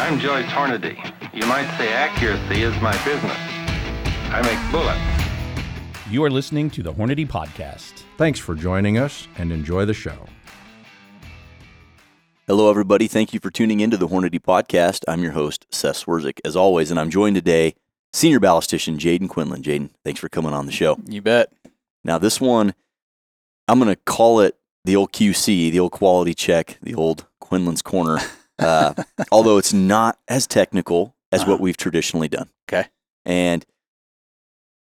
I'm Joyce Hornady. You might say accuracy is my business. I make bullets. You are listening to the Hornady Podcast. Thanks for joining us and enjoy the show. Hello, everybody. Thank you for tuning into the Hornady Podcast. I'm your host, Seth Swerczek, as always, and I'm joined today, senior ballistician Jayden Quinlan. Jayden, thanks for coming on the show. You bet. Now, this one, I'm going to call it the old QC, the old quality check, the old Quinlan's Corner, uh, although it's not as technical as Uh-huh. what we've traditionally done. Okay. And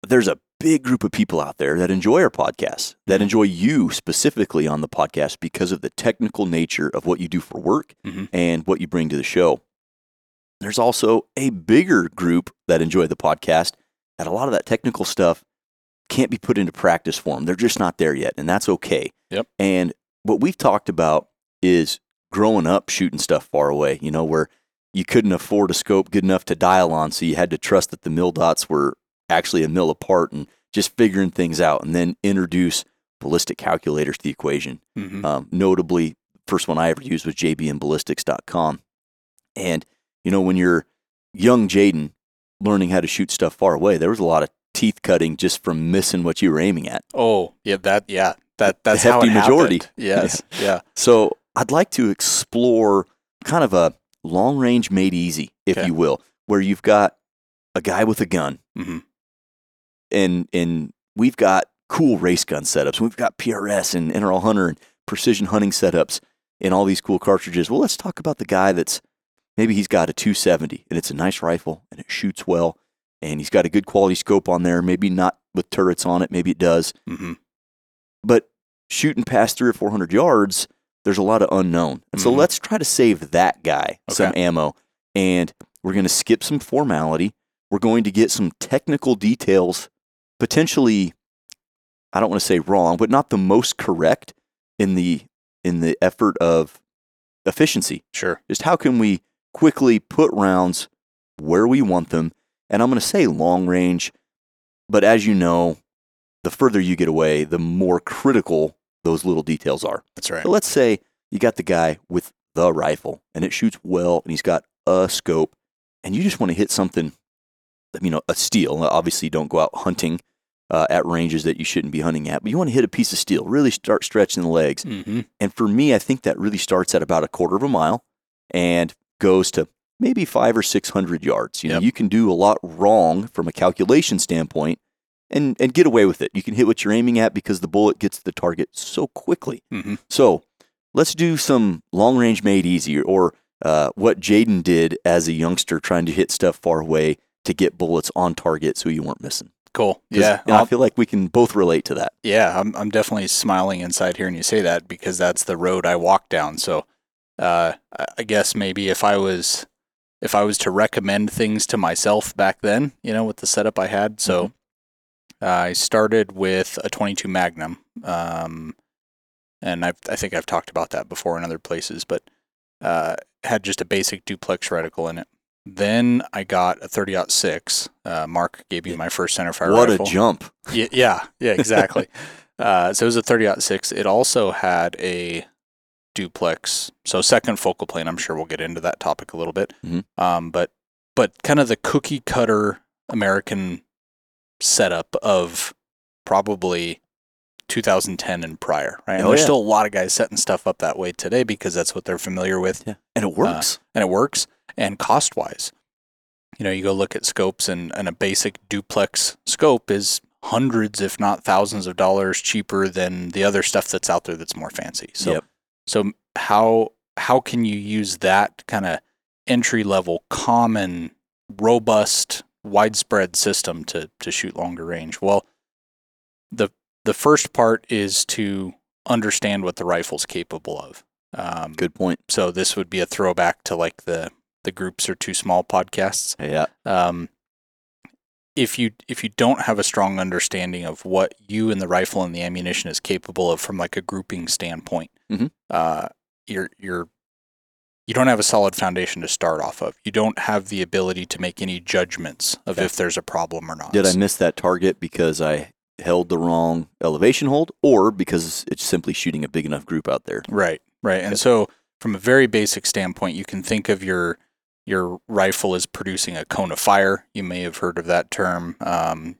there's a big group of people out there that enjoy our podcasts, that Mhm. enjoy you specifically on the podcast because of the technical nature of what you do for work Mhm. and what you bring to the show. There's also a bigger group that enjoy the podcast that a lot of that technical stuff can't be put into practice for them. They're just not there yet, and that's okay. Yep. And what we've talked about is growing up shooting stuff far away, you know, where you couldn't afford a scope good enough to dial on, so you had to trust that the mil dots were actually a mil apart and just figuring things out, and then introduce ballistic calculators to the equation. Mhm. Um, notably, first one I ever used was jbmballistics.com. And, you know, when you're young Jayden learning how to shoot stuff far away, there was a lot of teeth cutting just from missing what you were aiming at. Oh, yeah, that, yeah, that, that's The how it majority. happened. Yes, yeah. So I'd like to explore kind of a long range made easy, if Okay. you will, where you've got a guy with a gun Mhm. and and we've got cool race gun setups. We've got PRS and NRL Hunter and precision hunting setups and all these cool cartridges. Well, let's talk about the guy that's maybe he's got a 270 and it's a nice rifle and it shoots well and he's got a good quality scope on there. Maybe not with turrets on it, maybe it does, Mhm. but shooting past three or 400 yards, there's a lot of unknown. And so Mhm. let's try to save that guy some ammo. And we're going to skip some formality. We're going to get some technical details, potentially, I don't want to say wrong, but not the most correct in the in the effort of efficiency. Sure. Just how can we quickly put rounds where we want them? And I'm going to say long range, but as you know, the further you get away, the more critical those little details are. That's right. So let's say you got the guy with the rifle and it shoots well and he's got a scope and you just want to hit something, you know, a steel. Obviously, don't go out hunting uh, at ranges that you shouldn't be hunting at, but you want to hit a piece of steel, really start stretching the legs. Mm-hmm. And for me, I think that really starts at about a quarter of a mile and goes to maybe five or 600 yards. You know, Yep. you can do a lot wrong from a calculation standpoint and, and get away with it. You can hit what you're aiming at because the bullet gets to the target so quickly. Mhm. So let's do some long range made easier, or uh, what Jayden did as a youngster trying to hit stuff far away to get bullets on target so you weren't missing. Cool. Yeah. I feel like we can both relate to that. yeah. I'm, I'm definitely smiling inside hearing you say that because that's the road I walked down. So, uh, I- I guess maybe if I was, if I was to recommend things to myself back then, you know, with the setup I had. So, uh, I started with a 22 Magnum. Um, and I've, I think I've talked about that before in other places, but uh, had just a basic duplex reticle in it. Then I got a 30 6. Uh, Mark gave me my first centerfire what rifle. What a jump. Yeah, yeah, yeah, exactly. uh, so it was a 30 6. It also had a duplex, so second focal plane. I'm sure we'll get into that topic a little bit. Mhm. Um, but but kind of the cookie cutter American setup of probably 2010 and prior, right? And Oh, there's yeah. still a lot of guys setting stuff up that way today because that's what they're familiar with Yeah. And it works. Uh, and it works. And cost wise, you know, you go look at scopes, and, and a basic duplex scope is hundreds, if not thousands, of dollars cheaper than the other stuff that's out there that's more fancy. So, Yep. so how how can you use that kind of entry level, common, robust, widespread system to to shoot longer range? Well, the the first part is to understand what the rifle's capable of. Um, Good point. so this would be a throwback to like the the groups are too small podcasts. Yeah. Um, if you if you don't have a strong understanding of what you and the rifle and the ammunition is capable of from like a grouping standpoint, Mhm. uh, you're you're you don't have a solid foundation to start off of. You don't have the ability to make any judgments of Okay. if there's a problem or not. Did I miss that target because I held the wrong elevation hold or because it's simply shooting a big enough group out there? Right, right. Okay. And so, from a very basic standpoint, you can think of your your rifle is producing a cone of fire. You may have heard of that term. Um,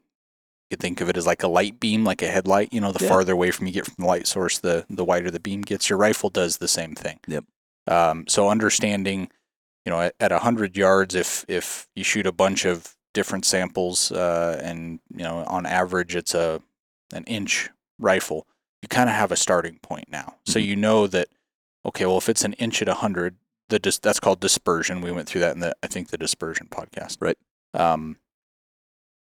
you could think of it as like a light beam, like a headlight. You know, the Yeah. farther away from you get from the light source, the the wider the beam gets. Your rifle does the same thing. Yep. Um, so understanding, you know, at, at 100 yards, if if you shoot a bunch of different samples, uh, and you know, on average, it's a an inch rifle, you kind of have a starting point now. So Mhm. you know that, okay, well, if it's an inch at 100, the dis- that's called dispersion. We went through that in the I think the dispersion podcast. Right. Um,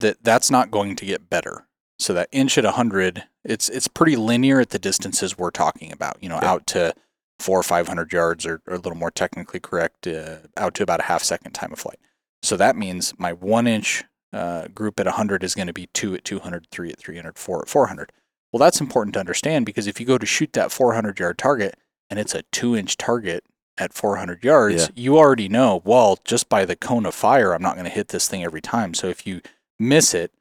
that that's not going to get better. So that inch at 100, it's it's pretty linear at the distances we're talking about. You know, Yeah. out to four or 500 yards, or, or a little more technically correct, uh, out to about a half second time of flight. So that means my one inch uh, group at 100 is going to be two at 200, three at 300, four at 400. Well, that's important to understand because if you go to shoot that 400 yard target and it's a two inch target at 400 yards, Yeah. you already know, well, just by the cone of fire, I'm not going to hit this thing every time. So if you miss it,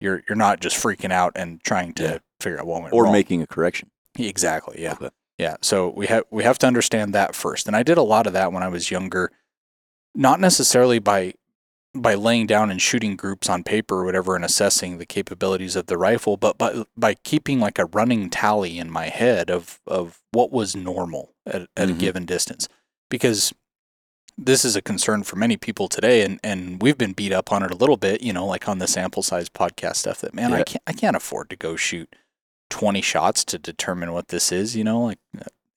you're you're not just freaking out and trying to Yeah. figure out what went or wrong. making a correction. exactly, yeah. Okay. Yeah, so we have we have to understand that first. And I did a lot of that when I was younger, not necessarily by by laying down and shooting groups on paper or whatever and assessing the capabilities of the rifle, but by by keeping like a running tally in my head of of what was normal at, at a Mhm. given distance. Because this is a concern for many people today and, and we've been beat up on it a little bit, you know, like on the sample size podcast stuff that man, I can't I can't afford to go shoot 20 shots to determine what this is, you know, like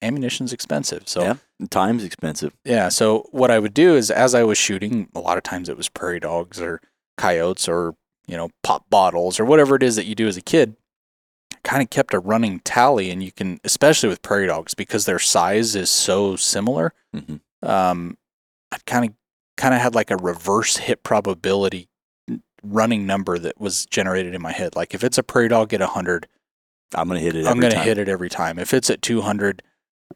ammunition's expensive. So Yeah. Time's expensive. yeah. So what I would do is, as I was shooting, a lot of times it was prairie dogs or coyotes or you know pop bottles or whatever it is that you do as a kid. Kind of kept a running tally, and you can, especially with prairie dogs, because their size is so similar. Mhm. Um, I kind of kind of had like a reverse hit probability running number that was generated in my head. Like if it's a prairie dog at hundred, I'm gonna hit it. I'm to time. hit it every time. If it's at 200,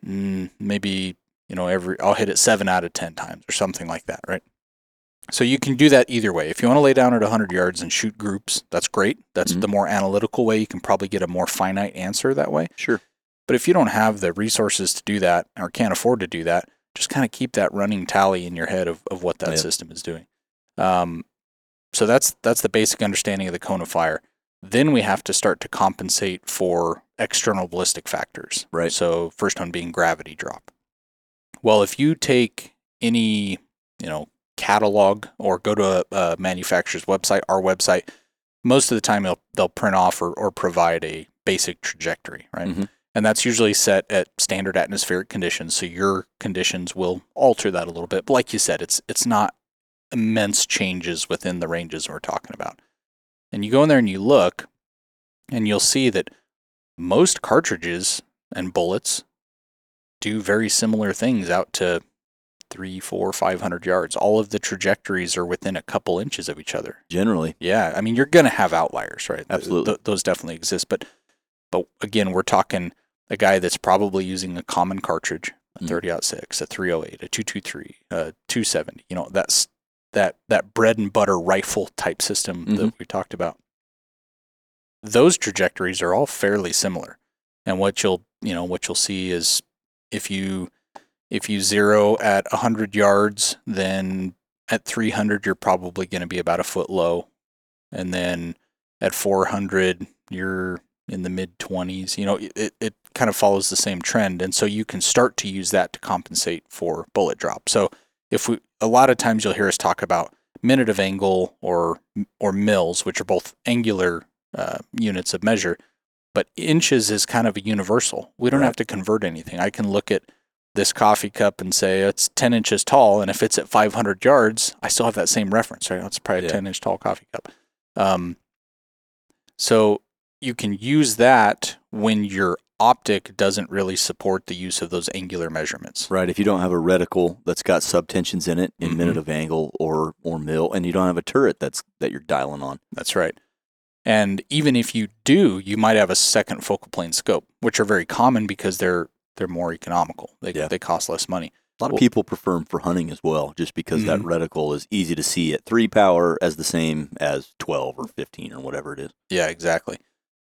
mm, maybe you know every I'll hit it seven out of ten times or something like that, right? So you can do that either way. If you want to lay down at 100 yards and shoot groups, that's great. That's Mhm. the more analytical way. You can probably get a more finite answer that way. Sure. But if you don't have the resources to do that or can't afford to do that, just kind of keep that running tally in your head of, of what that system is doing. Um, so that's that's the basic understanding of the cone of fire. Then we have to start to compensate for external ballistic factors. Right. So first one being gravity drop. Well, if you take any you know catalog or go to a, a manufacturer's website, our website, most of the time they'll they'll print off or, or provide a basic trajectory, right? Mhm. And that's usually set at standard atmospheric conditions. So your conditions will alter that a little bit. But like you said, it's it's not immense changes within the ranges we're talking about. And you go in there and you look, and you'll see that most cartridges and bullets do very similar things out to three, four, five hundred yards. All of the trajectories are within a couple inches of each other. Generally, Yeah, I mean you're gonna have outliers, right? Absolutely. th- those definitely exist, but but again, we're talking a guy that's probably using a common cartridge, a Mhm. 30 six, a 308, a 223, a 270. You know, that's that that bread and butter rifle type system Mhm. that we talked about. Those trajectories are all fairly similar, and what you'll you know what you'll see is if you if you zero at 100 yards, then at 300 you're probably going to be about a foot low. And then at 400 you're in the mid 20s you know it, it kind of follows the same trend. And so you can start to use that to compensate for bullet drop. So if we a lot of times you'll hear us talk about minute of angle or or mils which are both angular uh, units of measure but inches is kind of a universal we don't Right. have to convert anything i can look at this coffee cup and say it's 10 inches tall and if it's at 500 yards i still have that same reference right it's probably a Yeah. 10 inch tall coffee cup um, so you can use that when your optic doesn't really support the use of those angular measurements right? If you don't have a reticle that's got subtensions in it in Mhm. minute of angle or or mil, and you don't have a turret that's that you're dialing on, that's right and even if you do you might have a second focal plane scope which are very common because they're they're more economical they, Yeah. they cost less money a lot of people prefer them for hunting as well, just because that Mhm. reticle is easy to see at three power as the same as twelve or fifteen or whatever it is. Yeah, exactly.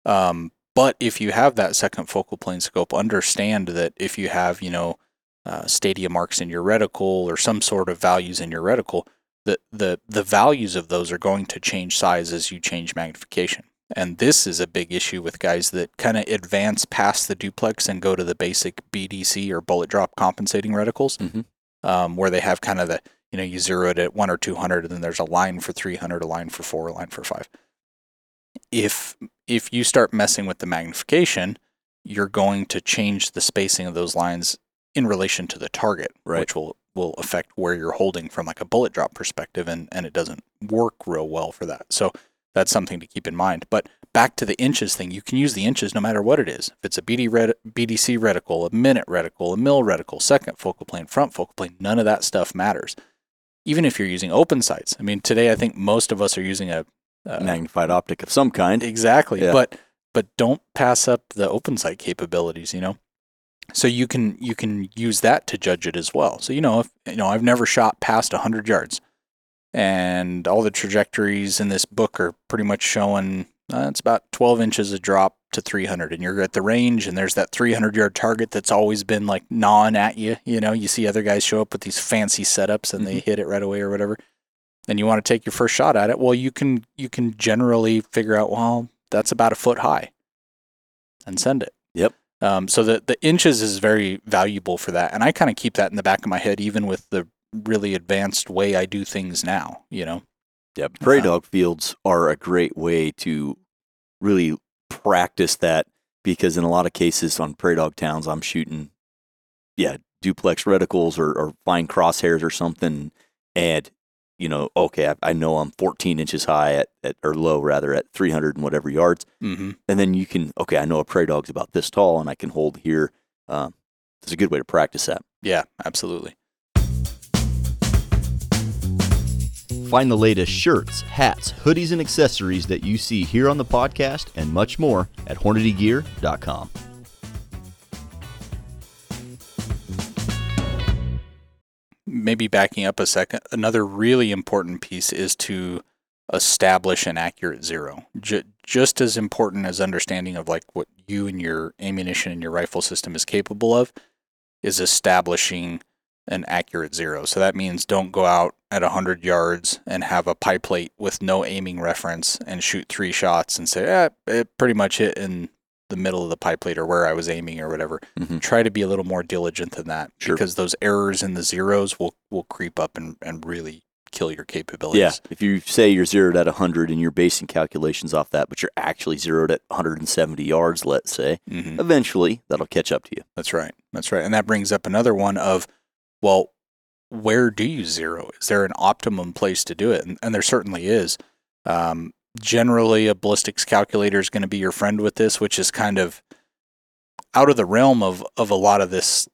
Um, but if you have that second focal plane scope, understand that if you have, you know, uh, stadia marks in your reticle or some sort of values in your reticle, the, the, the values of those are going to change size as you change magnification. And this is a big issue with guys that kind of advance past the duplex and go to the basic BDC or bullet drop compensating reticles, Mhm. um, where they have kind of the, you know, you zero it at one or 200, and then there's a line for 300, a line for four, a line for five. If, if you start messing with the magnification, you're going to change the spacing of those lines in relation to the target, Right. which will, will affect where you're holding from like a bullet drop perspective, and, and it doesn't work real well for that. So that's something to keep in mind. But back to the inches thing, you can use the inches no matter what it is. If it's a BD ret- BDC reticle, a minute reticle, a mil reticle, second focal plane, front focal plane, none of that stuff matters. Even if you're using open sights. I mean, today I think most of us are using a uh, Magnified optic of some kind. Exactly. Yeah. But but don't pass up the open sight capabilities, you know. So you can you can use that to judge it as well. So you know if you know I've never shot past 100 yards and all the trajectories in this book are pretty much showing uh, it's about 12 inches of drop to 300 and you're at the range and there's that 300 yard target that's always been like gnawing at you you know you see other guys show up with these fancy setups and they hit it right away or whatever and you want to take your first shot at it well you can you can generally figure out well that's about a foot high and send it Yep. um, so the the inches is very valuable for that and i kind of keep that in the back of my head even with the really advanced way i do things now you know Yeah, prairie Uh, dog fields are a great way to really practice that because in a lot of cases on prairie dog towns, I'm shooting, yeah, duplex reticles or, or fine crosshairs or something, and you know, okay, I, I know I'm 14 inches high at, at or low rather at 300 and whatever yards, mm-hmm. and then you can, okay, I know a prairie dog's about this tall and I can hold here. Um, it's a good way to practice that. yeah absolutely Find the latest shirts, hats, hoodies, and accessories that you see here on the podcast and much more at HornadyGear.com. maybe backing up a second, another really important piece is to establish an accurate zero. J- just as important as understanding of like what you and your ammunition and your rifle system is capable of is establishing an accurate zero. So that means don't go out at 100 yards and have a pie plate with no aiming reference and shoot three shots and say, eh, it pretty much hit in the middle of the pie plate or where I was aiming or whatever Mhm. try to be a little more diligent than that Sure. because those errors in the zeros will will creep up and, and really kill your capabilities. Yeah, if you say you're zeroed at 100 and you're basing calculations off that, but you're actually zeroed at 170 yards, let's say, hmm eventually that'll catch up to you. That's right. That's right. And that brings up another one of, well, where do you zero? Is there an optimum place to do it? And, and there certainly is. Um, generally, a ballistics calculator is going to be your friend with this, which is kind of out of the realm of, of a lot of this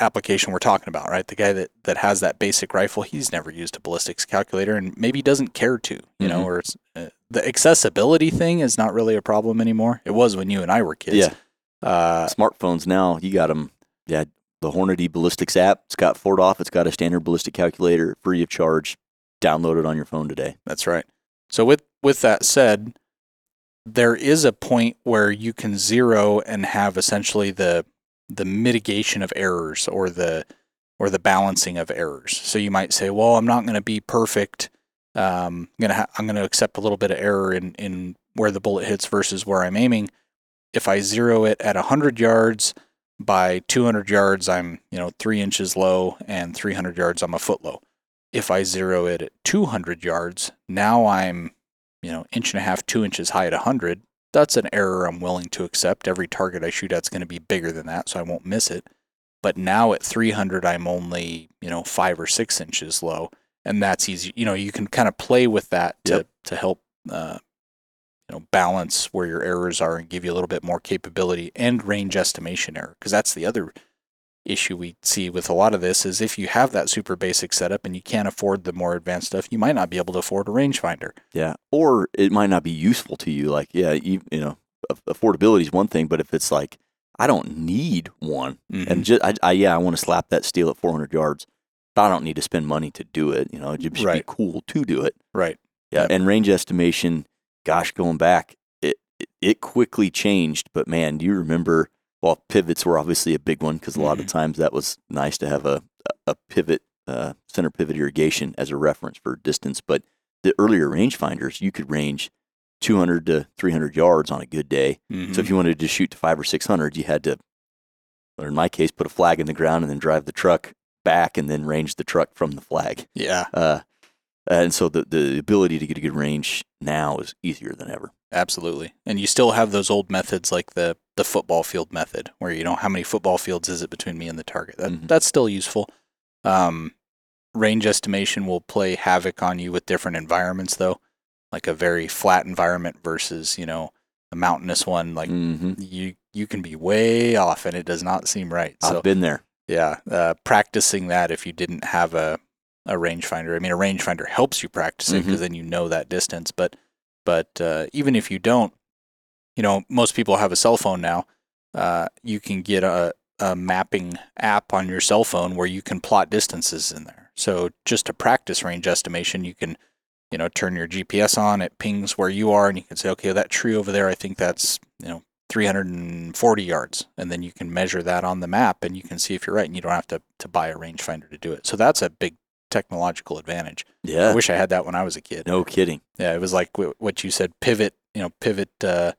application we're talking about, right? The guy that, that has that basic rifle, he's never used a ballistics calculator and maybe doesn't care to, you know, Mhm. or uh, the accessibility thing is not really a problem anymore. It was when you and I were kids. Yeah. Uh, Smartphones now, you got them. Yeah, the Hornady Ballistics app. It's got 4DOF. It's got a standard ballistic calculator, free of charge. Download it on your phone today. That's right. So with with that said, there is a point where you can zero and have essentially the the mitigation of errors or the or the balancing of errors. So you might say, well, I'm not going to be perfect. Um, I'm gonna ha- I'm gonna accept a little bit of error in in where the bullet hits versus where I'm aiming. If I zero it at 100 yards, by 200 yards, I'm you know three inches low, and 300 yards, I'm a foot low if I zero it at 200 yards, now I'm, you know, inch and a half, two inches high at 100. That's an error I'm willing to accept. Every target I shoot at's going to be bigger than that, so I won't miss it. But now at 300, I'm only, you know, five or six inches low, and that's easy. You know, you can kind of play with that to Yep. to help, uh, you know, balance where your errors are and give you a little bit more capability and range estimation error, because that's the other issue we see with a lot of this is if you have that super basic setup and you can't afford the more advanced stuff, you might not be able to afford a rangefinder. Yeah, or it might not be useful to you. Like, yeah, you, you know, affordability is one thing, but if it's like, I don't need one, Mhm. and just, I, I yeah, I want to slap that steel at 400 yards. but I don't need to spend money to do it. You know, it should Right. be cool to do it. right. Yeah, Yep. and range estimation, gosh, going back, it, it it quickly changed. But man, do you remember? Well, pivots were obviously a big one because a lot of Mhm. times that was nice to have a a pivot uh, center pivot irrigation as a reference for distance. But the earlier rangefinders, you could range 200 to 300 yards on a good day. Mhm. So if you wanted to shoot to five or 600, you had to, or in my case, put a flag in the ground and then drive the truck back and then range the truck from the flag. yeah, Uh, and so the, the ability to get a good range now is easier than ever. Absolutely. And you still have those old methods like the the football field method, where you know how many football fields is it between me and the target. That Mhm. that's still useful. Um, range estimation will play havoc on you with different environments, though, like a very flat environment versus you know a mountainous one. Like hmm you you can be way off, and it does not seem right. So I've been there. Yeah, uh, practicing that if you didn't have a a rangefinder. I mean, a rangefinder helps you practice it because then you know that distance. But but uh, even if you don't, you know, most people have a cell phone now. Uh, you can get a, a mapping app on your cell phone where you can plot distances in there. So just to practice range estimation, you can, you know, turn your GPS on. It pings where you are, and you can say, okay, that tree over there, I think that's you know 340 yards and then you can measure that on the map and you can see if you're right and you don't have to, to buy a rangefinder to do it so that's a big technological advantage Yeah. i wish i had that when i was a kid No kidding. yeah it was like wh- what you said pivot you know pivot uh,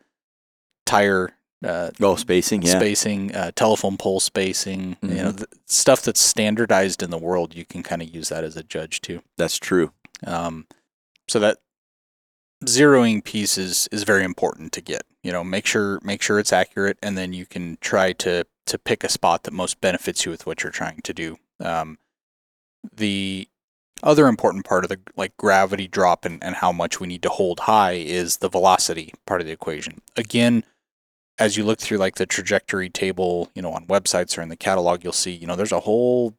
tire uh, Oh, spacing. Yeah. spacing uh, telephone pole spacing you know Mhm. th- stuff that's standardized in the world you can kind of use that as a judge too That's true. um, so that zeroing piece is, is very important to get. You know, make sure make sure it's accurate, and then you can try to to pick a spot that most benefits you with what you're trying to do. Um, the other important part of the like gravity drop and, and how much we need to hold high is the velocity part of the equation. Again, as you look through like the trajectory table, you know, on websites or in the catalog, you'll see, you know, there's a whole,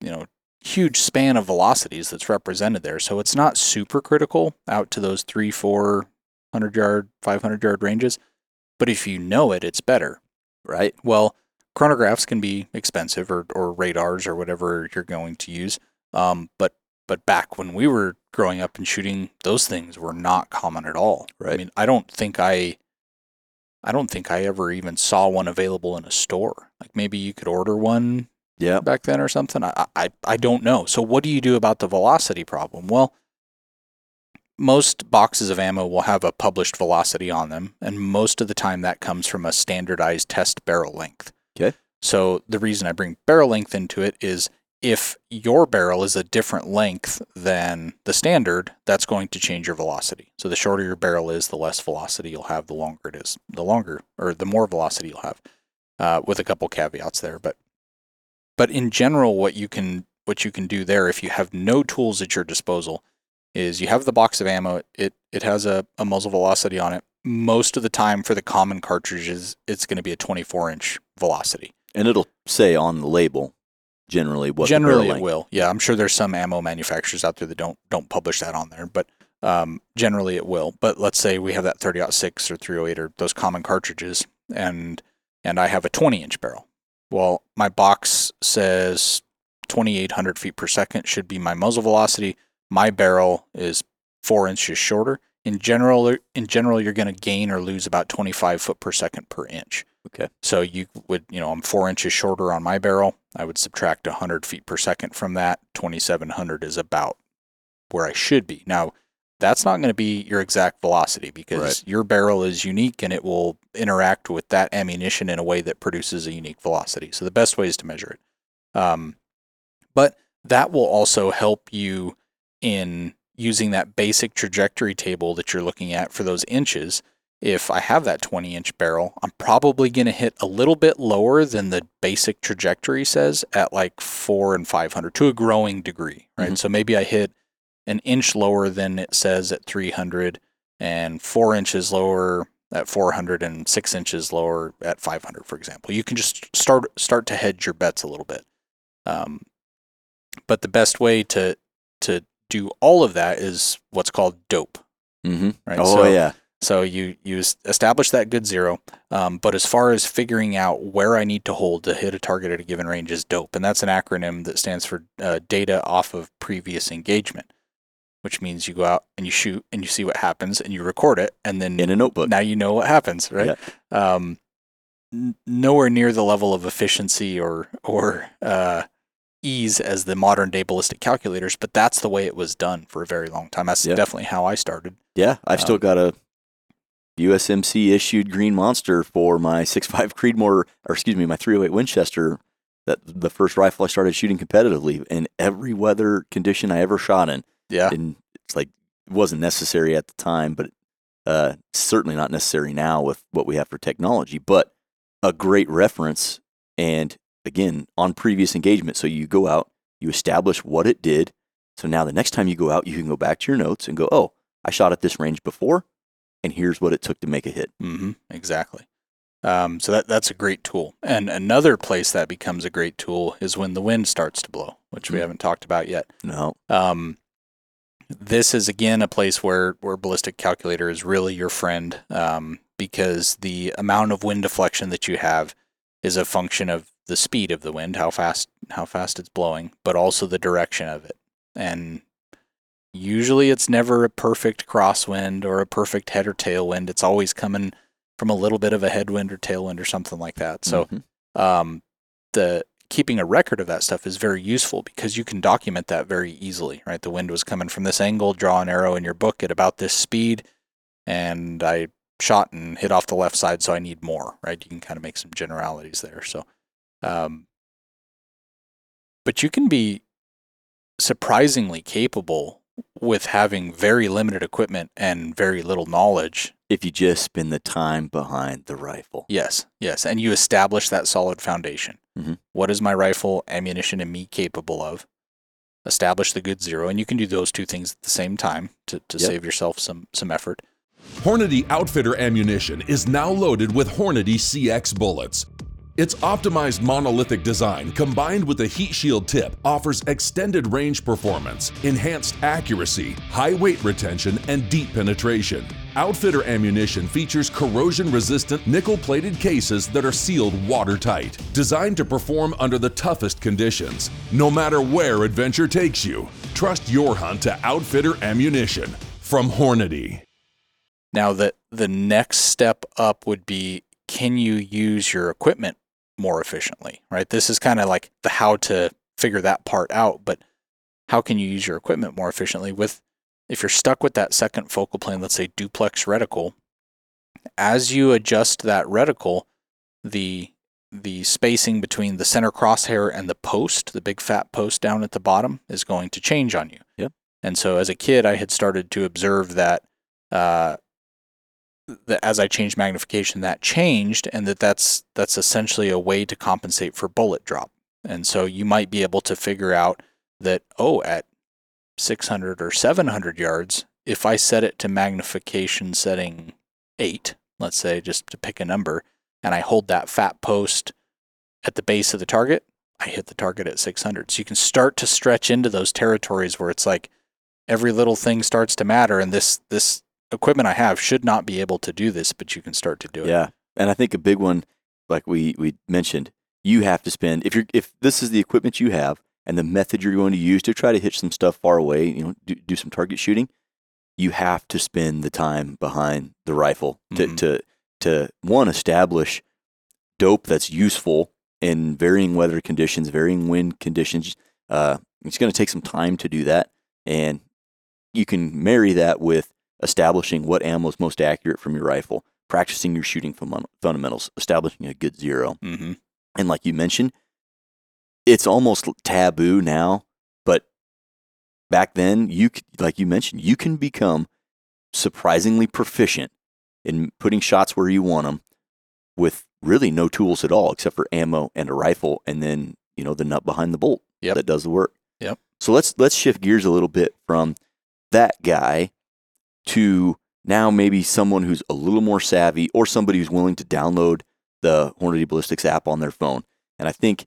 you know, huge span of velocities that's represented there. So it's not super critical out to those three, four hundred yard, five hundred yard ranges. But if you know it, it's better. Right. Well, chronographs can be expensive or, or radars or whatever you're going to use. Um, but but back when we were growing up and shooting, those things were not common at all. I mean, I don't think I I don't think I ever even saw one available in a store. Like maybe you could order one Yeah. back then or something. I, I I don't know. So what do you do about the velocity problem? Well, most boxes of ammo will have a published velocity on them, and most of the time that comes from a standardized test barrel length. Okay. So the reason I bring barrel length into it is if your barrel is a different length than the standard, that's going to change your velocity. So the shorter your barrel is, the less velocity you'll have. The longer it is, the longer or the more velocity you'll have. Uh, with a couple caveats there, but but in general, what you can what you can do there, if you have no tools at your disposal, is you have the box of ammo. It it has a, a muzzle velocity on it. Most of the time, for the common cartridges, it's going to be a 24 inch velocity. And it'll say on the label generally what the Generally, it will. Yeah, I'm sure there's some ammo manufacturers out there that don't don't publish that on there, but um, generally it will. But let's say we have that 30-06 or 308 or those common cartridges, and and I have a 20 inch barrel. Well, my box says 2,800 feet per second should be my muzzle velocity. My barrel is four inches shorter. In general, in general, you're going to gain or lose about 25 foot per second per inch. Okay. So you would, you know, I'm four inches shorter on my barrel. I would subtract 100 feet per second from that. 2,700 is about where I should be. Now, that's not going to be your exact velocity because Right. your barrel is unique and it will interact with that ammunition in a way that produces a unique velocity. So the best way is to measure it. Um, but that will also help you in using that basic trajectory table that you're looking at for those inches. If I have that 20 inch barrel, I'm probably going to hit a little bit lower than the basic trajectory says at like four and 500 to a growing degree, right? Mhm. So maybe I hit an inch lower than it says at 300 and four inches lower at 400 and six inches lower at 500, for example. You can just start start to hedge your bets a little bit. Um, but the best way to to do all of that is what's called dope. Mm-hmm. Right. Oh So- yeah. So you you establish that good zero, um, but as far as figuring out where I need to hold to hit a target at a given range is dope, and that's an acronym that stands for uh, data off of previous engagement, which means you go out and you shoot and you see what happens and you record it, and then In a notebook. now you know what happens, right? Yeah. Um, n- nowhere near the level of efficiency or or uh, ease as the modern day ballistic calculators, but that's the way it was done for a very long time. That's Yeah. definitely how I started. Yeah, I've still Um, got a USMC issued Green Monster for my 6.5 Creedmoor, or excuse me, my 308 Winchester. That the first rifle I started shooting competitively in every weather condition I ever shot in. Yeah. And it's like it wasn't necessary at the time, but uh, certainly not necessary now with what we have for technology. But a great reference, and again on previous engagement. So you go out, you establish what it did. So now the next time you go out, you can go back to your notes and go, oh, I shot at this range before, and here's what it took to make a hit. Mm-hmm. exactly. Um, so that that's a great tool. And another place that becomes a great tool is when the wind starts to blow, which we Mm. haven't talked about yet. No, Um, this is again a place where where ballistic calculator is really your friend um, because the amount of wind deflection that you have is a function of the speed of the wind, how fast how fast it's blowing, but also the direction of it. And usually it's never a perfect crosswind or a perfect head or tailwind. It's always coming from a little bit of a headwind or tailwind or something like that. So Mhm. um, the keeping a record of that stuff is very useful because you can document that very easily, right? The wind was coming from this angle, draw an arrow in your book at about this speed, and I shot and hit off the left side, so I need more, right? You can kind of make some generalities there. So, um, but you can be surprisingly capable with having very limited equipment and very little knowledge if you just spend the time behind the rifle. Yes, yes. And you establish that solid foundation. Mhm. What is my rifle, ammunition, and me capable of? Establish the good zero. And you can do those two things at the same time to, to Yep. save yourself some, some effort. Hornady Outfitter ammunition is now loaded with Hornady CX bullets. Its optimized monolithic design combined with a heat shield tip offers extended range performance, enhanced accuracy, high weight retention, and deep penetration. Outfitter ammunition features corrosion resistant nickel plated cases that are sealed watertight, designed to perform under the toughest conditions. No matter where adventure takes you, trust your hunt to Outfitter ammunition from Hornady. Now, the, the next step up would be can you use your equipment more efficiently, right? This is kind of like the how to figure that part out, but how can you use your equipment more efficiently with if you're stuck with that second focal plane, let's say duplex reticle, as you adjust that reticle, the the spacing between the center crosshair and the post, the big fat post down at the bottom, is going to change on you. Yep. And so as a kid, I had started to observe that uh, that as I changed magnification, that changed, and that that's that's essentially a way to compensate for bullet drop. And so you might be able to figure out that oh, at 600 or 700 yards, if I set it to magnification setting eight, let's say, just to pick a number, and I hold that fat post at the base of the target, I hit the target at 600. So you can start to stretch into those territories where it's like every little thing starts to matter, and this this equipment I have should not be able to do this, but you can start to do it. Yeah, and I think a big one, like we we mentioned, you have to spend if you're if this is the equipment you have and the method you're going to use to try to hit some stuff far away, you know, do, do some target shooting, you have to spend the time behind the rifle to Mhm. to to one establish dope that's useful in varying weather conditions, varying wind conditions. Uh, it's going to take some time to do that, and you can marry that with establishing what ammo is most accurate from your rifle, practicing your shooting fun- fundamentals, establishing a good zero. hmm And like you mentioned, it's almost taboo now, but back then, you c- like you mentioned, you can become surprisingly proficient in putting shots where you want them with really no tools at all except for ammo and a rifle, and then you know the nut behind the bolt Yep. that does the work. Yep. So let's let's shift gears a little bit from that guy to now maybe someone who's a little more savvy or somebody who's willing to download the Hornady Ballistics app on their phone. And I think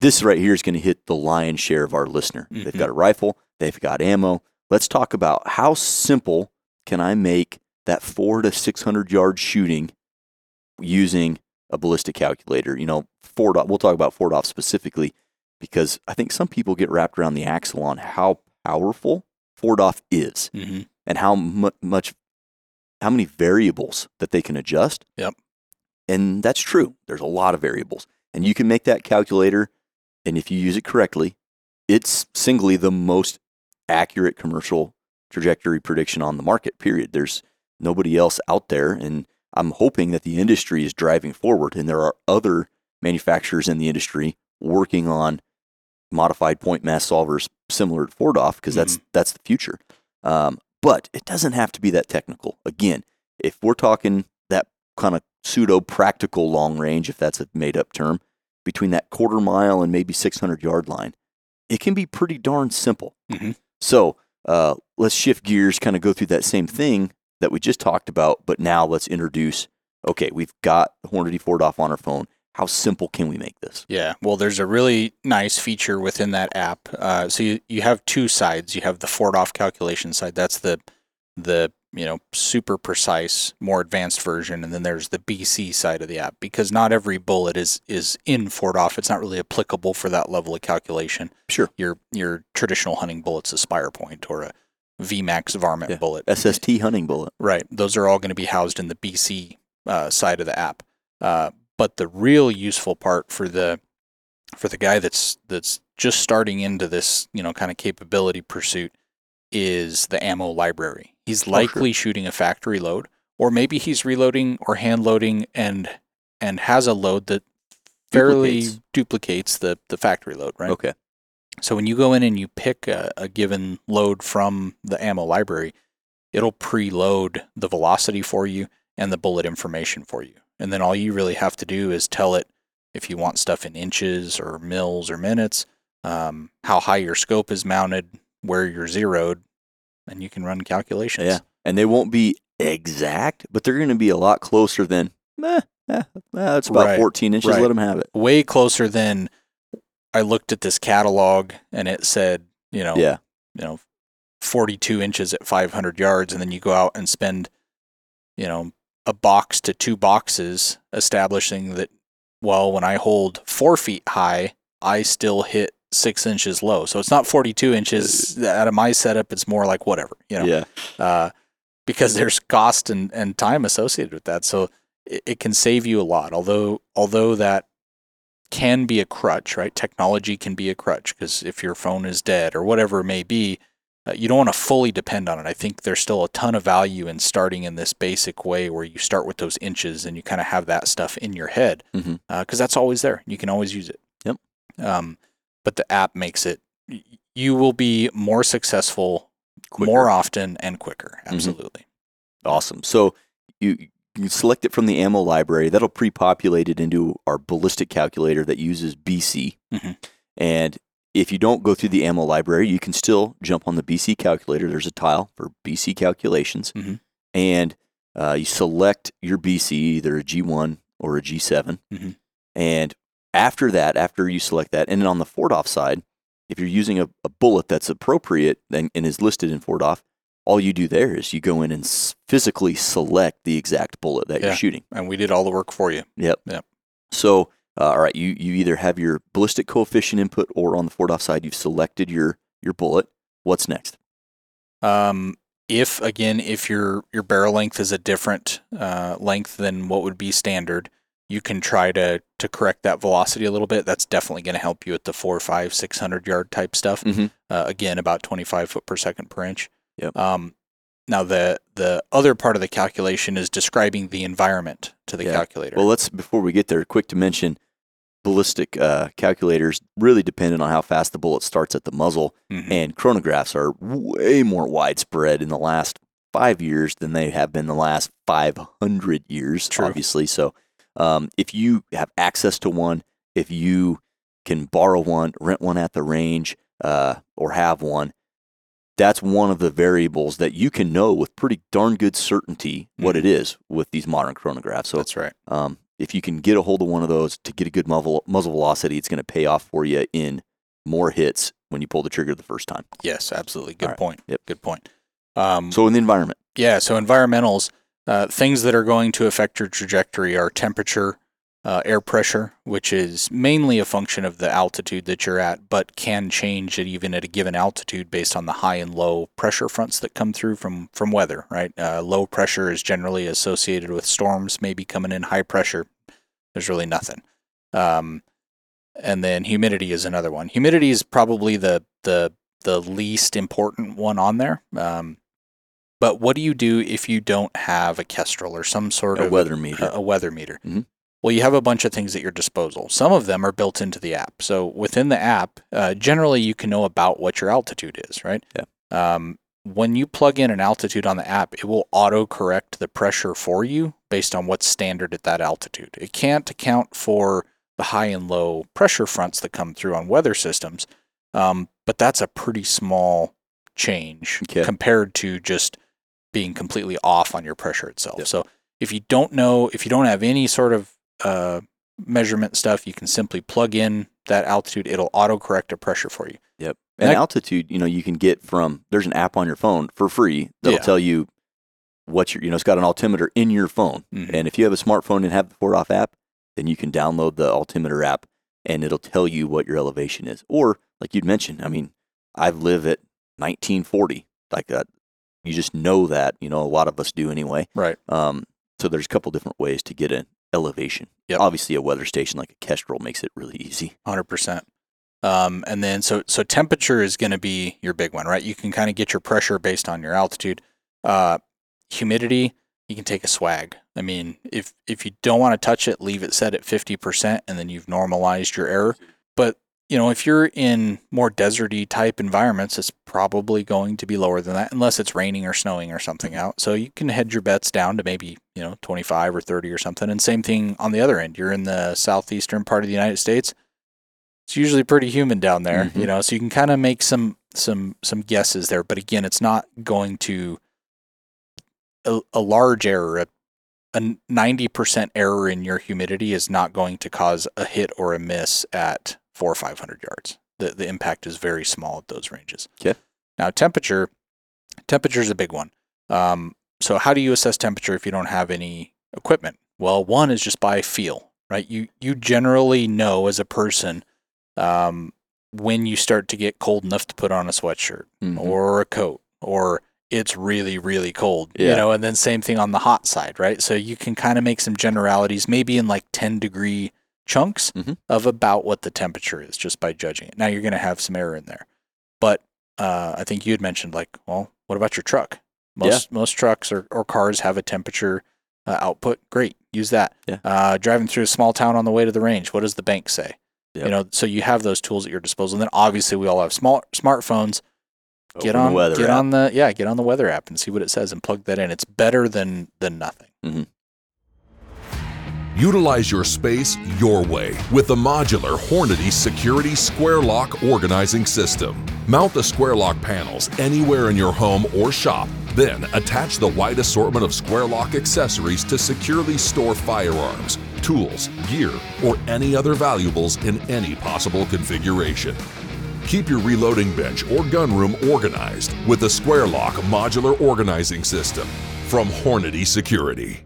this right here is going to hit the lion's share of our listener. They've Mhm. got a rifle, they've got ammo. Let's talk about how simple can I make that four to 600 yard shooting using a ballistic calculator. You know, Ford, we'll talk about 4DOF specifically because I think some people get wrapped around the axle on how powerful 4DOF is hmm and how mu- much how many variables that they can adjust. Yep. And that's true. There's a lot of variables. And you can make that calculator, and if you use it correctly, it's singly the most accurate commercial trajectory prediction on the market, period. There's nobody else out there. And I'm hoping that the industry is driving forward, and there are other manufacturers in the industry working on modified point mass solvers similar to 4DOF because that's that's the future. Um, but it doesn't have to be that technical. Again, if we're talking that kind of pseudo practical long range, if that's a made up term, between that quarter mile and maybe 600 yard line, it can be pretty darn simple. Mhm. So uh, let's shift gears, kind of go through that same thing that we just talked about, but now let's introduce. Okay, we've got Hornady 4DOF on our phone. How simple can we make this? Yeah, well, there's a really nice feature within that app. Uh, so you, you have two sides. You have the 4DOF calculation side. That's the the you know super precise, more advanced version, and then there's the BC side of the app because not every bullet is is in 4DOF. It's not really applicable for that level of calculation. Sure. Your your traditional hunting bullet's a Spire Point or a VMAX varmint Yeah. bullet. SST hunting bullet. Right. Those are all going to be housed in the BC uh, side of the app. Uh, but the real useful part for the for the guy that's that's just starting into this, you know, kind of capability pursuit is the ammo library. He's oh, sure. likely shooting a factory load, or maybe he's reloading or hand loading and and has a load that fairly Duplicates. duplicates the the factory load, right? Okay. So when you go in and you pick a, a given load from the ammo library, it'll preload the velocity for you and the bullet information for you. And then all you really have to do is tell it if you want stuff in inches or mils or minutes, um, how high your scope is mounted, where you're zeroed, and you can run calculations. Yeah. And they won't be exact, but they're going to be a lot closer than, eh, eh, it's about Right, 14 inches. right. Let them have it. Way closer than I looked at this catalog and it said, you know, Yeah. you know, 42 inches at 500 yards, and then you go out and spend, you know, a box to two boxes establishing that, well, when I hold four feet high, I still hit six inches low. So it's not 42 inches out of my setup. It's more like whatever, you know, Yeah. uh, because there's cost and, and time associated with that. So it, it can save you a lot. Although, although that can be a crutch, right? Technology can be a crutch because if your phone is dead or whatever it may be, uh, you don't want to fully depend on it. I think there's still a ton of value in starting in this basic way where you start with those inches and you kind of have that stuff in your head because Mhm. that's always there. You can always use it. Yep. Um, but the app makes it. You will be more successful Quicker. more often and quicker. Mhm. Absolutely. Awesome. So you you select it from the ammo library. That'll pre-populate it into our ballistic calculator that uses BC. Mhm. And if you don't go through the ammo library, you can still jump on the BC calculator. There's a tile for BC calculations, Mhm. and uh, you select your BC, either a G1 or a G7. Mhm. And after that, after you select that, and then on the 4DOF side, if you're using a, a bullet that's appropriate and, and is listed in 4DOF, all you do there is you go in and s- physically select the exact bullet that Yeah. you're shooting. And we did all the work for you. Yep. Yep. So, uh, all right, you, you either have your ballistic coefficient input or on the 4DOF side, you've selected your, your bullet. What's next? Um, if again, if your your barrel length is a different uh, length than what would be standard, you can try to to correct that velocity a little bit. That's definitely going to help you at the four, five, six hundred yard type stuff. Mhm. Uh, again, about twenty five foot per second per inch. Yep. Um, now the the other part of the calculation is describing the environment to the Yeah. calculator. Well, let's, before we get there, quick to mention ballistic uh, calculators really dependent on how fast the bullet starts at the muzzle. Mhm. And chronographs are way more widespread in the last five years than they have been the last 500 years, True. obviously. So um, if you have access to one, if you can borrow one, rent one at the range, uh, or have one, that's one of the variables that you can know with pretty darn good certainty what it is with these modern chronographs. So That's right. um, if you can get a hold of one of those to get a good muzzle, muzzle velocity, it's going to pay off for you in more hits when you pull the trigger the first time. Yes, absolutely. Good right. point. Yep. Good point. Um, So in the environment, Yeah, so environmentals, uh, things that are going to affect your trajectory are temperature, uh, air pressure, which is mainly a function of the altitude that you're at, but can change it even at a given altitude based on the high and low pressure fronts that come through from from weather. Right, uh, low pressure is generally associated with storms, maybe coming in high pressure. There's really nothing. Um, and then humidity is another one. Humidity is probably the the the least important one on there. Um, but what do you do if you don't have a Kestrel or some sort A of weather meter. a, a weather meter. Mhm. Well, you have a bunch of things at your disposal. Some of them are built into the app. So within the app, uh, generally you can know about what your altitude is, right? Yeah. Um, when you plug in an altitude on the app, it will auto correct the pressure for you based on what's standard at that altitude. It can't account for the high and low pressure fronts that come through on weather systems, um, but that's a pretty small change Okay. compared to just being completely off on your pressure itself. Yep. So if you don't know, if you don't have any sort of uh, measurement stuff, you can simply plug in that altitude. It'll auto correct a pressure for you. Yep. And That- altitude, you know, you can get from there's an app on your phone for free that'll Yeah. tell you what your you know, it's got an altimeter in your phone. Mhm. And if you have a smartphone and have the 4DOF app, then you can download the altimeter app and it'll tell you what your elevation is. Or like you'd mentioned, I mean, I live at 1940. Like that, you just know that. You know, a lot of us do anyway. Right. Um, so there's a couple different ways to get an elevation. Yep. Obviously, a weather station like a Kestrel makes it really easy. Hundred percent. Um, and then so so temperature is going to be your big one, right? You can kind of get your pressure based on your altitude. Uh, humidity, you can take a swag. I mean, if if you don't want to touch it, leave it set at fifty percent, and then you've normalized your error. You know, if you're in more deserty type environments, it's probably going to be lower than that, unless it's raining or snowing or something out. So you can hedge your bets down to maybe you know twenty five or thirty or something. And same thing on the other end. You're in the southeastern part of the United States it's usually pretty humid down there, Mhm. you know, so you can kind of make some some some guesses there. But again, it's not going to a, a large error, a, a ninety percent error in your humidity is not going to cause a hit or a miss at four or five hundred yards. The the impact is very small at those ranges. 'Kay. Now temperature, temperature is a big one. Um, so how do you assess temperature if you don't have any equipment? Well, one is just by feel, right? You you generally know as a person um, when you start to get cold enough to put on a sweatshirt Mhm. or a coat or it's really really cold you know and then same thing on the hot side right so you can kind of make some generalities maybe in like 10 degree chunks Mhm. of about what the temperature is just by judging it. Now you're going to have some error in there but uh, i think you had mentioned like well what about your truck? Most most trucks or, or cars have a temperature uh, output. Great use that. Yeah. uh, driving through a small town on the way to the range what does the bank say? Yep. you know so you have those tools at your disposal. And then obviously we all have small smartphones. Get Open the on get app. on the yeah get on the weather app and see what it says and plug that in. It's better than than nothing Utilize your space your way with the modular Hornady Security Square Lock organizing system. Mount the Square Lock panels anywhere in your home or shop. Then attach the wide assortment of Square Lock accessories to securely store firearms, tools, gear, or any other valuables in any possible configuration. Keep your reloading bench or gun room organized with the Square Lock modular organizing system from Hornady Security.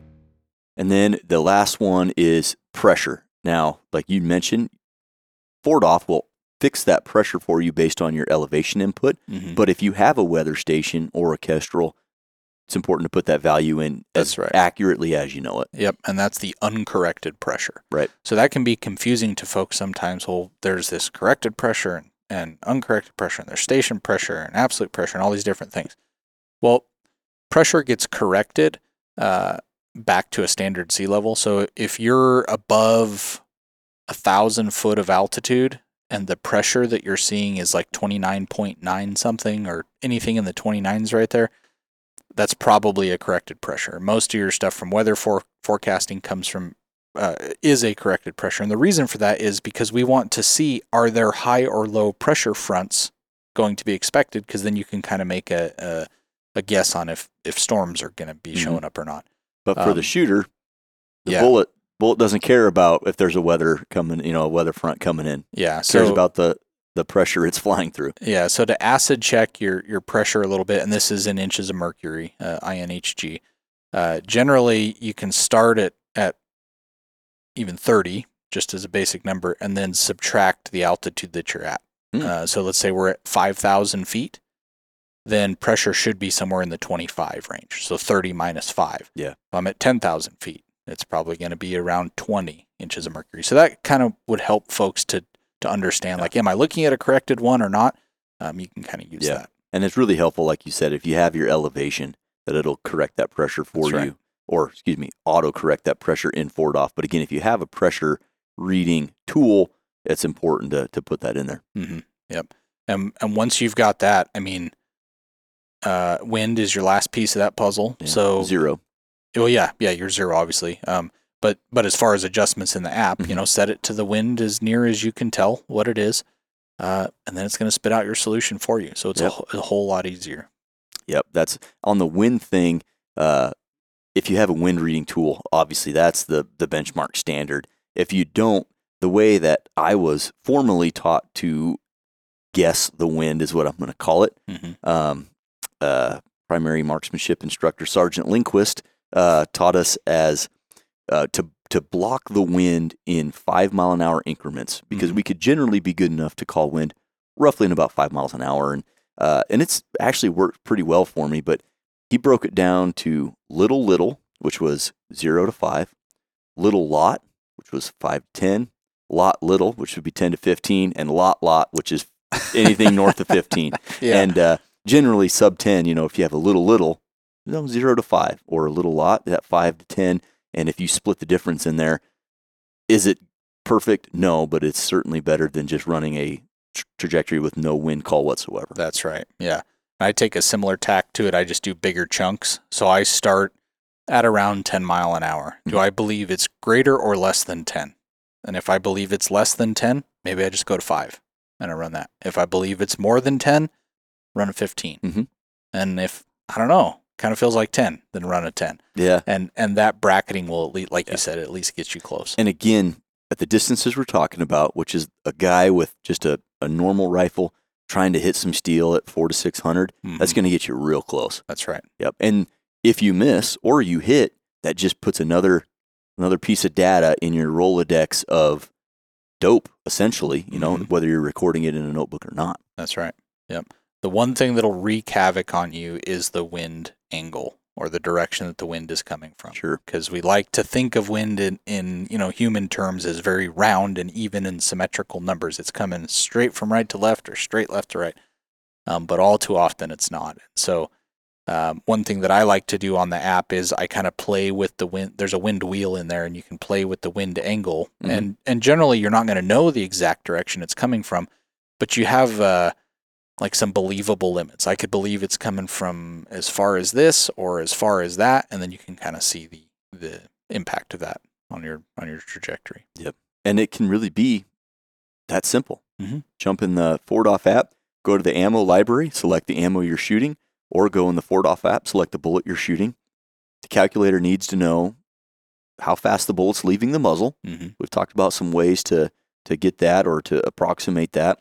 And then the last one is pressure. Now, like you mentioned, 4DOF will fix that pressure for you based on your elevation input. Mhm. But if you have a weather station or a Kestrel, it's important to put that value in That's as right. accurately as you know it. Yep, and that's the uncorrected pressure. Right. So that can be confusing to folks sometimes. Well, there's this corrected pressure and, and uncorrected pressure, and there's station pressure and absolute pressure, and all these different things. Well, pressure gets corrected uh, back to a standard sea level. So if you're above a thousand foot of altitude and the pressure that you're seeing is like 29.9 something or anything in the 29s right there, that's probably a corrected pressure. Most of your stuff from weather for- forecasting comes from uh, is a corrected pressure, and the reason for that is because we want to see are there high or low pressure fronts going to be expected, because then you can kind of make a, a a guess on if if storms are going to be Mhm. showing up or not. But for the Um, shooter, the yeah. bullet bullet doesn't care about if there's a weather coming, you know, a weather front coming in. Yeah, It cares so about the the pressure it's flying through. Yeah, so to acid check your your pressure a little bit, and this is in inches of mercury, uh, INHG. Uh, generally, you can start it at even 30, just as a basic number, and then subtract the altitude that you're at. Hmm. Uh, so let's say we're at 5,000 feet, then pressure should be somewhere in the 25 range. So 30 minus 5. Yeah. If I'm at 10,000 feet, it's probably going to be around 20 inches of mercury. So that kind of would help folks to to understand, like, am I looking at a corrected one or not? Um, you can kind of use Yeah. that. And it's really helpful, like you said, if you have your elevation, that it'll correct that pressure for That's you, right. or excuse me, auto correct that pressure in 4DOF. But again, if you have a pressure reading tool, it's important to, to put that in there. hmm Yep. And and once you've got that, I mean, uh, wind is your last piece of that puzzle. Yeah. So zero. Well, yeah, yeah, you're zero, obviously. Um, but but as far as adjustments in the app, you Mhm. know, set it to the wind as near as you can tell what it is, uh, and then it's going to spit out your solution for you. So it's a, Yep. wh- a whole lot easier. Yep, that's on the wind thing. Uh, if you have a wind reading tool, obviously that's the the benchmark standard. If you don't, the way that I was formally taught to guess the wind is what I'm going to call it. Mm-hmm. Um, uh, primary marksmanship instructor Sergeant Lindquist uh, taught us as uh, to to block the wind in five mile an hour increments because Mhm. we could generally be good enough to call wind roughly in about five miles an hour, and uh, and it's actually worked pretty well for me. But he broke it down to little little, which was zero to five, little lot, which was five to ten, lot little, which would be ten to fifteen, and lot lot, which is anything north of fifteen. Yeah. And uh, generally sub 10, you know, if you have a little little, you know, 0 to 5 or a little lot, that 5 to 10. And if you split the difference in there, is it perfect? No, but it's certainly better than just running a tra- trajectory with no wind call whatsoever. That's right. Yeah. I take a similar tack to it. I just do bigger chunks. So I start at around 10 mile an hour. Do Mhm. I believe it's greater or less than 10? And if I believe it's less than 10, maybe I just go to 5 and I run that. If I believe it's more than 10, run a 15. Mhm. And if I don't know, kind of feels like 10, then run a 10. Yeah. And and that bracketing will at least, like Yeah. you said, at least get you close. And again, at the distances we're talking about, which is a guy with just a, a normal rifle trying to hit some steel at four to 600, that's Mhm. going to get you real close. That's right. Yep. And if you miss or you hit, that just puts another another piece of data in your Rolodex of dope, essentially, you know, Mhm. whether you're recording it in a notebook or not. That's right. Yep. The one thing that'll wreak havoc on you is the wind angle or the direction that the wind is coming from. Sure. Because we like to think of wind in, in you know human terms as very round and even and symmetrical numbers. It's coming straight from right to left or straight left to right. Um, but all too often it's not. So um, one thing that I like to do on the app is I kind of play with the wind. There's a wind wheel in there, and you can play with the wind angle. Mhm. And and generally, you're not going to know the exact direction it's coming from, but you have uh, like some believable limits. I could believe it's coming from as far as this or as far as that, and then you can kind of see the the impact of that on your on your trajectory. Yep, and it can really be that simple. Mhm. Jump in the 4DOF app, go to the ammo library, select the ammo you're shooting, or go in the 4DOF app, select the bullet you're shooting. The calculator needs to know how fast the bullet's leaving the muzzle. Mm-hmm. We've talked about some ways to to get that or to approximate that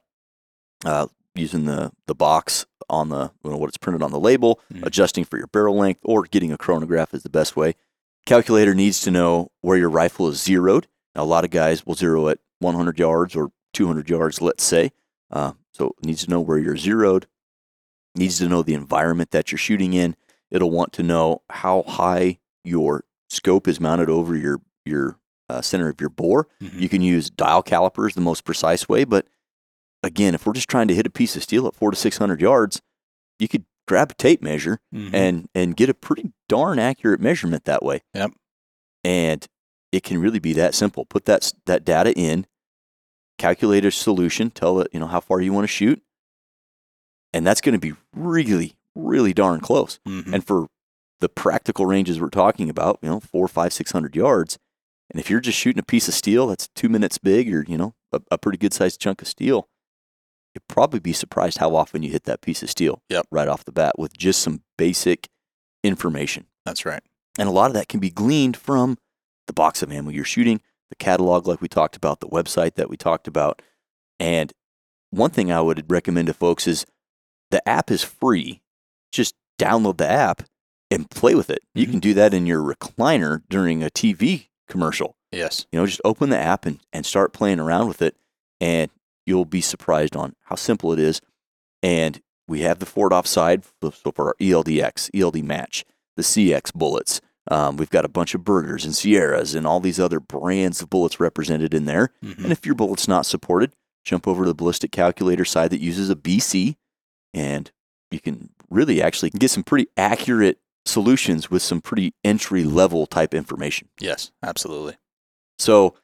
uh, using the the box on the you know, what it's printed on the label, Mhm. adjusting for your barrel length, or getting a chronograph is the best way. Calculator needs to know where your rifle is zeroed. Now, a lot of guys will zero at 100 yards or 200 yards, let's say. Uh, so it needs to know where you're zeroed. Needs to know the environment that you're shooting in. It'll want to know how high your scope is mounted over your your uh, center of your bore. Mhm. You can use dial calipers the most precise way, but again, if we're just trying to hit a piece of steel at four to six hundred yards, you could grab a tape measure Mhm. and and get a pretty darn accurate measurement that way. Yep. And it can really be that simple. Put that that data in, calculate a solution, tell it you know how far you want to shoot, and that's going to be really really darn close. Mhm. And for the practical ranges we're talking about, you know, four, five, six hundred yards, and if you're just shooting a piece of steel that's two minutes big, or you know, a, a pretty good sized chunk of steel, you'd probably be surprised how often you hit that piece of steel. Yep. Right off the bat with just some basic information, That's right. and a lot of that can be gleaned from the box of ammo you're shooting, the catalog, like we talked about, the website that we talked about, and one thing I would recommend to folks is the app is free. Just download the app and play with it. You Mhm. can do that in your recliner during a TV commercial. Yes. You know, just open the app and, and start playing around with it, and you'll be surprised on how simple it is. And we have the 4DOF side, so for our ELDX, ELD match, the CX bullets. Um, we've got a bunch of Bergers and Sierras and all these other brands of bullets represented in there. Mhm. And if your bullet's not supported, jump over to the ballistic calculator side that uses a BC, and you can really actually get some pretty accurate solutions with some pretty entry level type information. Yes, absolutely. So,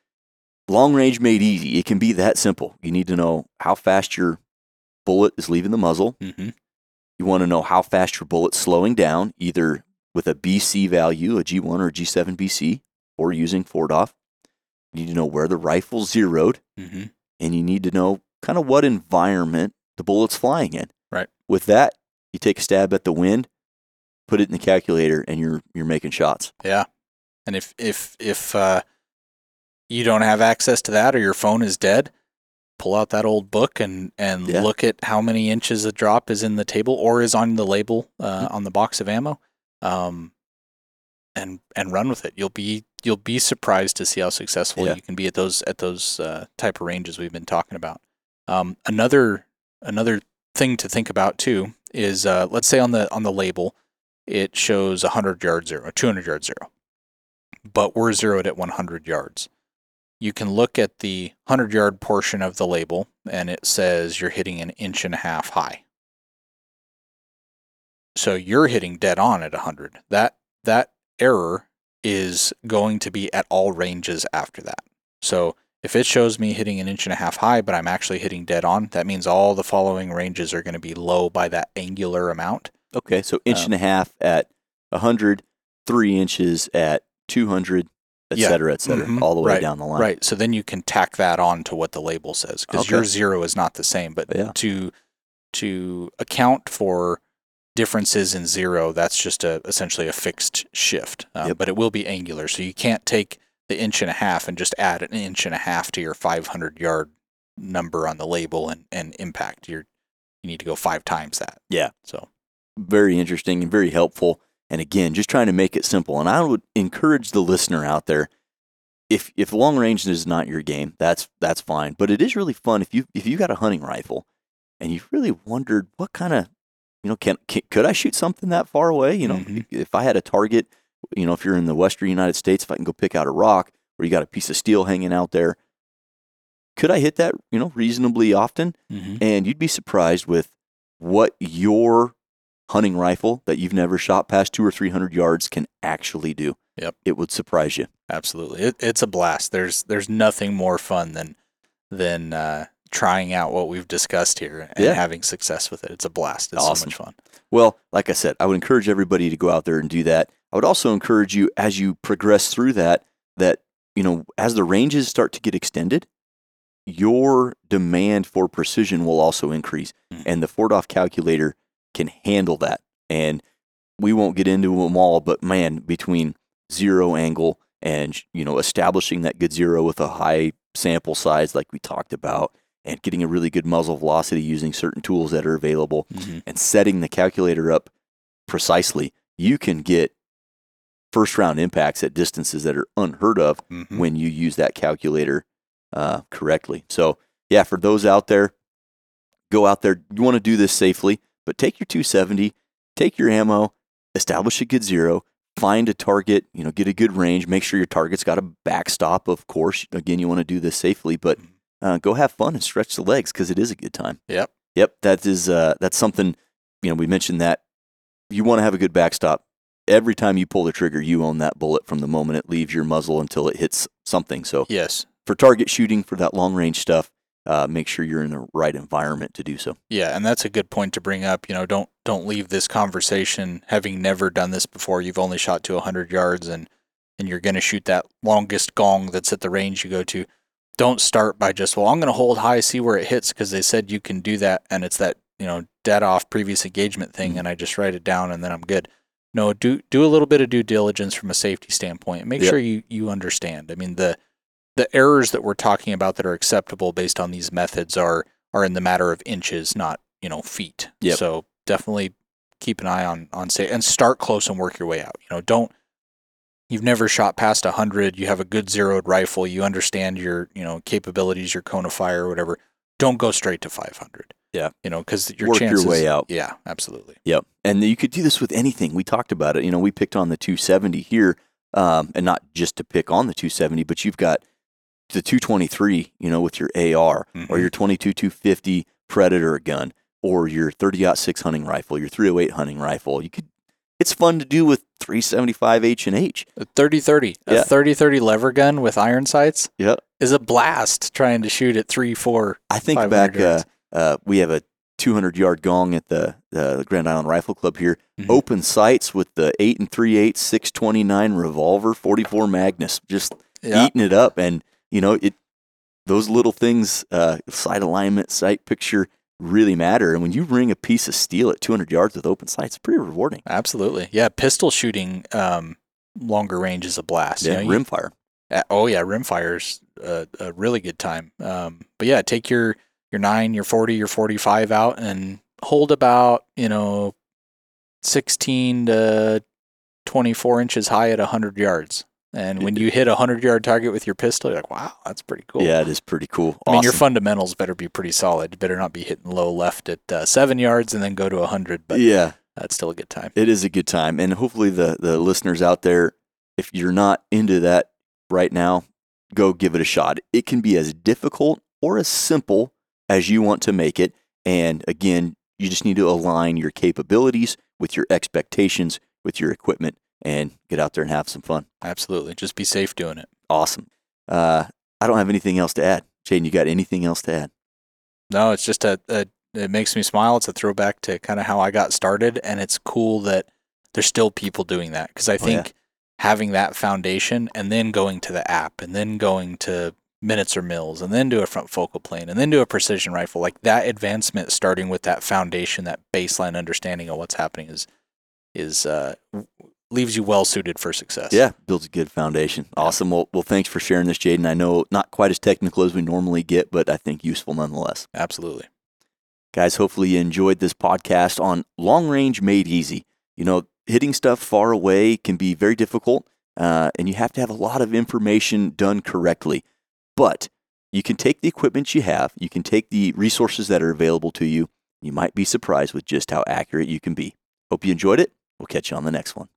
long range made easy. It can be that simple. You need to know how fast your bullet is leaving the muzzle. hmm You want to know how fast your bullet's slowing down, either with a BC value, a G1 or a G7 BC, or using 4DOF. You need to know where the rifle's zeroed, hmm and you need to know kind of what environment the bullet's flying in. Right. With that, you take a stab at the wind, put it in the calculator, and you're you're making shots. Yeah. And if if if uh, you don't have access to that or your phone is dead, pull out that old book and and Yeah. look at how many inches a drop is in the table or is on the label uh, Mm-hmm. on the box of ammo, um, and and run with it. You'll be you'll be surprised to see how successful Yeah. you can be at those at those uh, type of ranges we've been talking about. Um, another another thing to think about too is uh, let's say on the on the label it shows 100 yard zero, 200 yard zero, but we're zeroed at 100 yards. You can look at the 100 yard portion of the label and it says you're hitting an inch and a half high. So you're hitting dead on at 100. That that error is going to be at all ranges after that. So if it shows me hitting an inch and a half high, but I'm actually hitting dead on, that means all the following ranges are going to be low by that angular amount. Okay, so inch Um, and a half at 100, three inches at 200, et Yeah. cetera, et cetera, Mhm. all the way Right, down the line. Right. So then you can tack that on to what the label says because Okay. your zero is not the same. But Yeah. to to account for differences in zero, that's just a essentially a fixed shift. Um, Yep. But it will be angular, so you can't take the inch and a half and just add an inch and a half to your 500 yard number on the label and and impact. You're you need to go five times that. Yeah. So Very interesting and very helpful. And again, just trying to make it simple. And I would encourage the listener out there. If if long range is not your game, that's that's fine. But it is really fun if you if you got a hunting rifle and you've really wondered what kind of you know can, can could I shoot something that far away? You know, Mhm. if I had a target, you know, if you're in the western United States, if I can go pick out a rock or you got a piece of steel hanging out there, could I hit that you know reasonably often? mhm. and you'd be surprised with what your hunting rifle that you've never shot past two or three hundred yards can actually do. Yep. it would surprise you. Absolutely, it, it's a blast. There's there's nothing more fun than than uh, trying out what we've discussed here and Yeah. having success with it. It's a blast. It's so much fun. Well, like I said, I would encourage everybody to go out there and do that. I would also encourage you as you progress through that that you know as the ranges start to get extended, your demand for precision will also increase, Mhm. and the 4DOF calculator can handle that. And we won't get into them all, but man, between zero angle and you know establishing that good zero with a high sample size, like we talked about, and getting a really good muzzle velocity using certain tools that are available, and setting the calculator up precisely, you can get first round impacts at distances that are unheard of Mhm. when you use that calculator uh, correctly. So, yeah, for those out there, go out there. You want to do this safely, but take your 270, take your ammo, establish a good zero, find a target, you know, get a good range, make sure your target's got a backstop, of course. Again, you want to do this safely, but uh, go have fun and stretch the legs because it is a good time. Yep. Yep, that is uh, that's something. You know, we mentioned that you want to have a good backstop. Every time you pull the trigger, you own that bullet from the moment it leaves your muzzle until it hits something. So Yes. for target shooting, for that long range stuff, uh, make sure you're in the right environment to do so. Yeah, and that's a good point to bring up. You know, don't don't leave this conversation having never done this before. You've only shot to 100 yards and and you're going to shoot that longest gong that's at the range you go to. Don't start by just, well, I'm going to hold high, see where it hits because they said you can do that and it's that, you know, dead off previous engagement thing Mhm. and I just write it down and then I'm good. No, do do a little bit of due diligence from a safety standpoint. Make Yep. sure you you understand. I mean, the the errors that we're talking about that are acceptable based on these methods are are in the matter of inches, not you know feet. Yep. So definitely keep an eye on on say and start close and work your way out. You know, don't you've never shot past 100, you have a good zeroed rifle, you understand your, you know, capabilities, your cone of fire or whatever, don't go straight to 500. Yeah. You know, cuz your Work your way out. Yeah, absolutely. Yep. And you could do this with anything. We talked about it. You know, we picked on the 270 here, um, and not just to pick on the 270, but you've got the 223, you know, with your AR or Mhm. your 22 250 Predator gun or your 30 6 hunting rifle, your 308 hunting rifle. You could. It's fun to do with 375 H and H. A 30-30, Yeah. a 30-30 lever gun with iron sights Yep. is a blast trying to shoot at 3 4 I think back. Uh, uh, we have a 200 yard gong at the, the Grand Island Rifle Club here. Mhm. Open sights with the eight and three eight 629 revolver 44 Magnum, just Yeah. eating it up. And you know it. Those little things, uh, sight alignment, sight picture, really matter. And when you ring a piece of steel at 200 yards with open sights, it's pretty rewarding. Absolutely. Yeah, pistol shooting um, longer range is a blast. you Yeah, know, rimfire. Uh, oh yeah, rimfire's a, a really good time. Um, but yeah, take your your nine, your forty, your forty five out and hold about you know sixteen to twenty four inches high at hundred yards. And when you hit a hundred yard target with your pistol, you're like, wow, that's pretty cool. Yeah, it is pretty cool. I mean, your fundamentals better be pretty solid. You better not be hitting low left at uh, seven yards and then go to a hundred. But yeah, that's still a good time. it is a good time. And hopefully, the, the listeners out there, if you're not into that right now, go give it a shot. It can be as difficult or as simple as you want to make it. And again, you just need to align your capabilities with your expectations, with your equipment, and get out there and have some fun. Absolutely. Just be safe doing it. Awesome. Uh, I don't have anything else to add. Jayden, you got anything else to add? No, it's just a, a it makes me smile. It's a throwback to kind of how I got started, and it's cool that there's still people doing that because I Oh, yeah. think having that foundation and then going to the app and then going to minutes or mils and then do a front focal plane and then do a precision rifle like that advancement starting with that foundation that baseline understanding of what's happening is is uh leaves you well suited for success Yeah, builds a good foundation. Awesome. Well, well, thanks for sharing this, Jayden. I know not quite as technical as we normally get, but I think useful nonetheless. absolutely Guys, hopefully you enjoyed this podcast on long range made easy. You know, hitting stuff far away can be very difficult, uh, and you have to have a lot of information done correctly. But you can take the equipment you have, you can take the resources that are available to you. You might be surprised with just how accurate you can be. Hope you enjoyed it. We'll catch you on the next one.